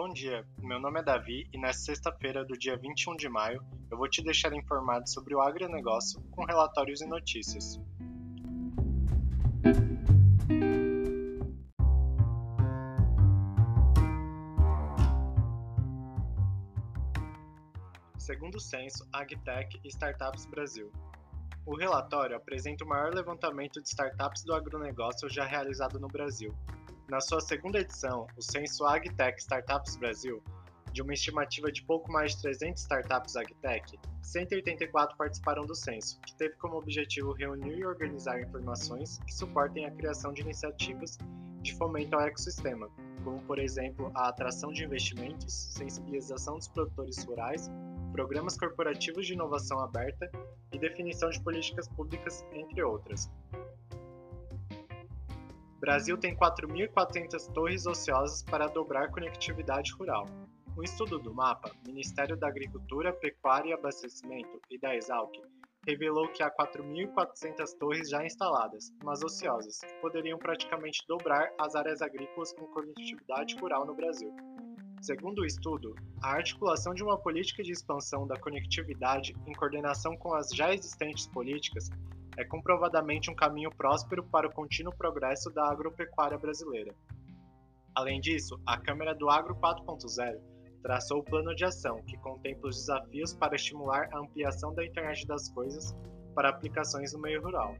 bom dia. Meu nome é Davi e nesta sexta-feira do dia 21 de maio eu vou te deixar informado sobre o agronegócio com relatórios e notícias. Segundo o censo AgTech e Startups Brasil, o relatório apresenta o maior levantamento de startups do agronegócio já realizado no Brasil, na sua segunda edição, o censo AgTech Startups Brasil, de uma estimativa de pouco mais de 300 startups AgTech, 184 participaram do censo, que teve como objetivo reunir e organizar informações que suportem a criação de iniciativas de fomento ao ecossistema, como, por exemplo, a atração de investimentos, sensibilização dos produtores rurais, programas corporativos de inovação aberta e definição de políticas públicas, entre outras. Brasil tem 4.400 torres ociosas para dobrar conectividade rural. Um estudo do MAPA, Ministério da Agricultura, Pecuária e Abastecimento e da Exalc revelou que há 4.400 torres já instaladas, mas ociosas, que poderiam praticamente dobrar as áreas agrícolas com conectividade rural no Brasil. Segundo o estudo, a articulação de uma política de expansão da conectividade em coordenação com as já existentes políticas é comprovadamente um caminho próspero para o contínuo progresso da agropecuária brasileira. Além disso, a Câmara do Agro 4.0 traçou o plano de ação, que contempla os desafios para estimular a ampliação da internet das coisas para aplicações no meio rural.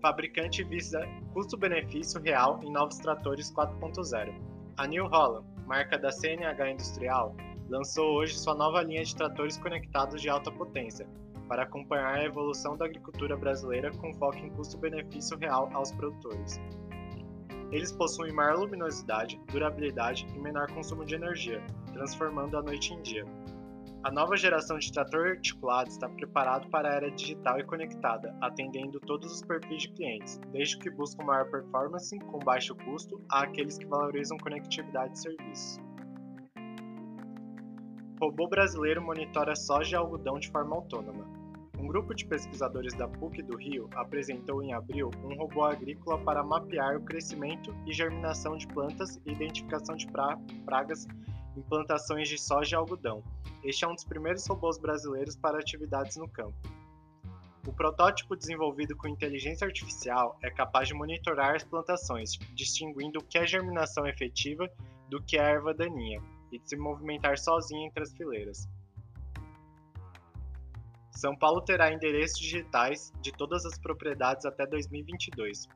Fabricante visa custo-benefício real em novos tratores 4.0. A New Holland, marca da CNH Industrial, lançou hoje sua nova linha de tratores conectados de alta potência, para acompanhar a evolução da agricultura brasileira com foco em custo-benefício real aos produtores. Eles possuem maior luminosidade, durabilidade e menor consumo de energia, transformando a noite em dia. A nova geração de trator articulado está preparado para a era digital e conectada, atendendo todos os perfis de clientes, desde que buscam maior performance com baixo custo a aqueles que valorizam conectividade e serviços. Robô brasileiro monitora soja e algodão de forma autônoma. Um grupo de pesquisadores da PUC do Rio apresentou em abril um robô agrícola para mapear o crescimento e germinação de plantas e identificação de pra pragas em plantações de soja e algodão. Este é um dos primeiros robôs brasileiros para atividades no campo. O protótipo desenvolvido com inteligência artificial é capaz de monitorar as plantações, distinguindo o que é germinação efetiva do que é erva daninha, e de se movimentar sozinho entre as fileiras. São Paulo terá endereços digitais de todas as propriedades até 2022.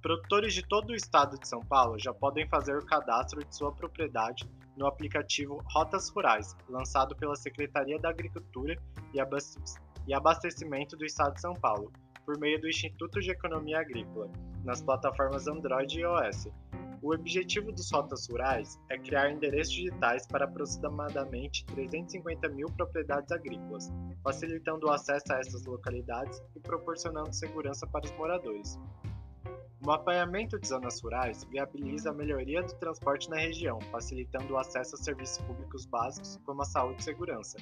Produtores de todo o estado de São Paulo já podem fazer o cadastro de sua propriedade no aplicativo Rotas Rurais, lançado pela Secretaria da Agricultura e Abastecimento do Estado de São Paulo, por meio do Instituto de Economia Agrícola, nas plataformas Android e iOS, o objetivo dos Rotas Rurais é criar endereços digitais para aproximadamente 350 mil propriedades agrícolas, facilitando o acesso a essas localidades e proporcionando segurança para os moradores. O mapeamento de zonas rurais viabiliza a melhoria do transporte na região, facilitando o acesso a serviços públicos básicos como a saúde e segurança.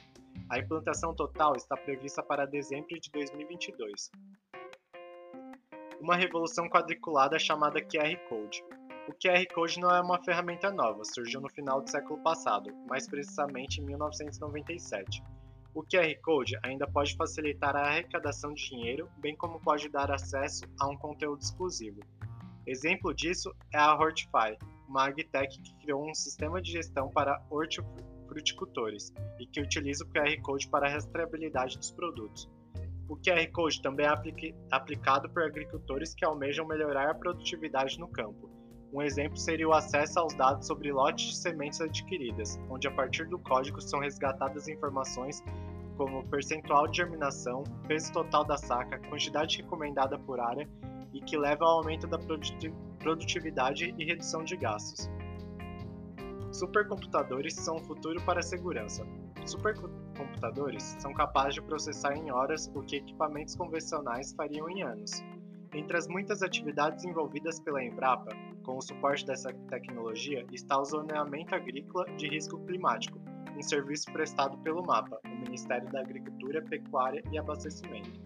A implantação total está prevista para dezembro de 2022. Uma revolução quadriculada chamada QR Code. O QR Code não é uma ferramenta nova, surgiu no final do século passado, mais precisamente em 1997. O QR Code ainda pode facilitar a arrecadação de dinheiro, bem como pode dar acesso a um conteúdo exclusivo. Exemplo disso é a Hortify, uma agtech que criou um sistema de gestão para hortifruticultores e que utiliza o QR Code para a rastreabilidade dos produtos. O QR Code também é aplicado por agricultores que almejam melhorar a produtividade no campo um exemplo seria o acesso aos dados sobre lotes de sementes adquiridas, onde a partir do código são resgatadas informações como percentual de germinação, peso total da saca, quantidade recomendada por área e que leva ao aumento da produtividade e redução de gastos. Supercomputadores são o futuro para a segurança. Supercomputadores são capazes de processar em horas o que equipamentos convencionais fariam em anos. Entre as muitas atividades envolvidas pela Embrapa, com o suporte dessa tecnologia, está o zoneamento agrícola de risco climático, um serviço prestado pelo MAPA, o Ministério da Agricultura, Pecuária e Abastecimento.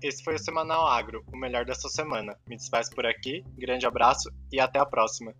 esse foi o Semanal Agro, o melhor dessa semana. Me despeço por aqui, grande abraço e até a próxima.